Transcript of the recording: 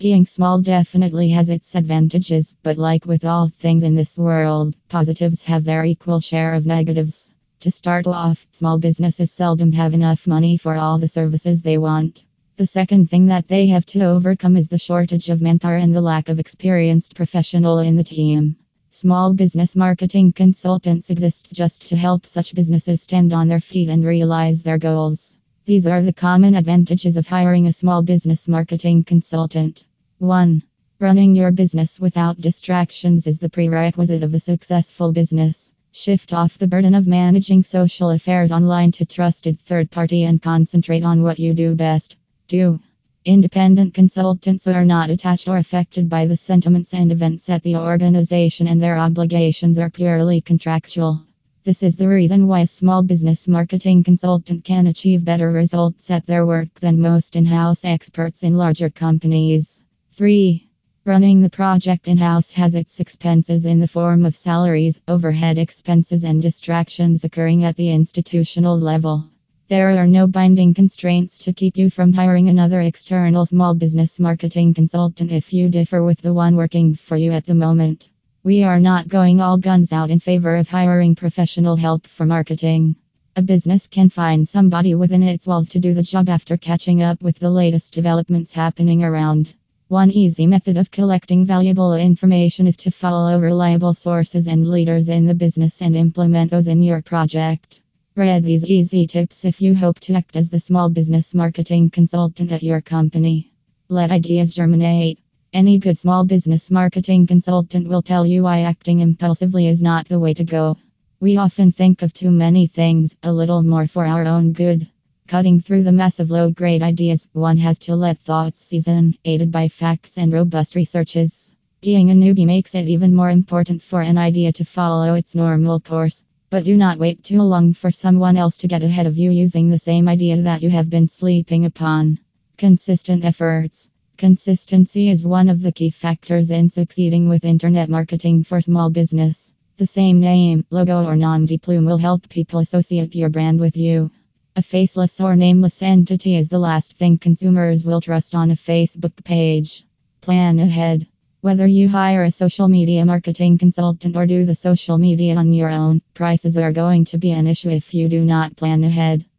Being small definitely has its advantages, but like with all things in this world, positives have their equal share of negatives. To start off, small businesses seldom have enough money for all the services they want. The second thing that they have to overcome is the shortage of manpower and the lack of experienced professional in the team. Small business marketing consultants exist just to help such businesses stand on their feet and realize their goals. These are the common advantages of hiring a small business marketing consultant. 1. Running your business without distractions is the prerequisite of a successful business. Shift off the burden of managing social affairs online to trusted third party and concentrate on what you do best. 2. Independent consultants are not attached or affected by the sentiments and events at the organization, and their obligations are purely contractual. This is the reason why a small business marketing consultant can achieve better results at their work than most in house experts in larger companies. 3. Running the project in house has its expenses in the form of salaries, overhead expenses, and distractions occurring at the institutional level. There are no binding constraints to keep you from hiring another external small business marketing consultant if you differ with the one working for you at the moment. We are not going all guns out in favor of hiring professional help for marketing. A business can find somebody within its walls to do the job after catching up with the latest developments happening around. One easy method of collecting valuable information is to follow reliable sources and leaders in the business and implement those in your project. Read these easy tips if you hope to act as the small business marketing consultant at your company. Let ideas germinate. Any good small business marketing consultant will tell you why acting impulsively is not the way to go. We often think of too many things, a little more for our own good. Cutting through the mess of low grade ideas, one has to let thoughts season, aided by facts and robust researches. Being a newbie makes it even more important for an idea to follow its normal course. But do not wait too long for someone else to get ahead of you using the same idea that you have been sleeping upon. Consistent efforts. Consistency is one of the key factors in succeeding with internet marketing for small business. The same name, logo, or nom de plume will help people associate your brand with you. A faceless or nameless entity is the last thing consumers will trust on a Facebook page. Plan ahead. Whether you hire a social media marketing consultant or do the social media on your own, prices are going to be an issue if you do not plan ahead.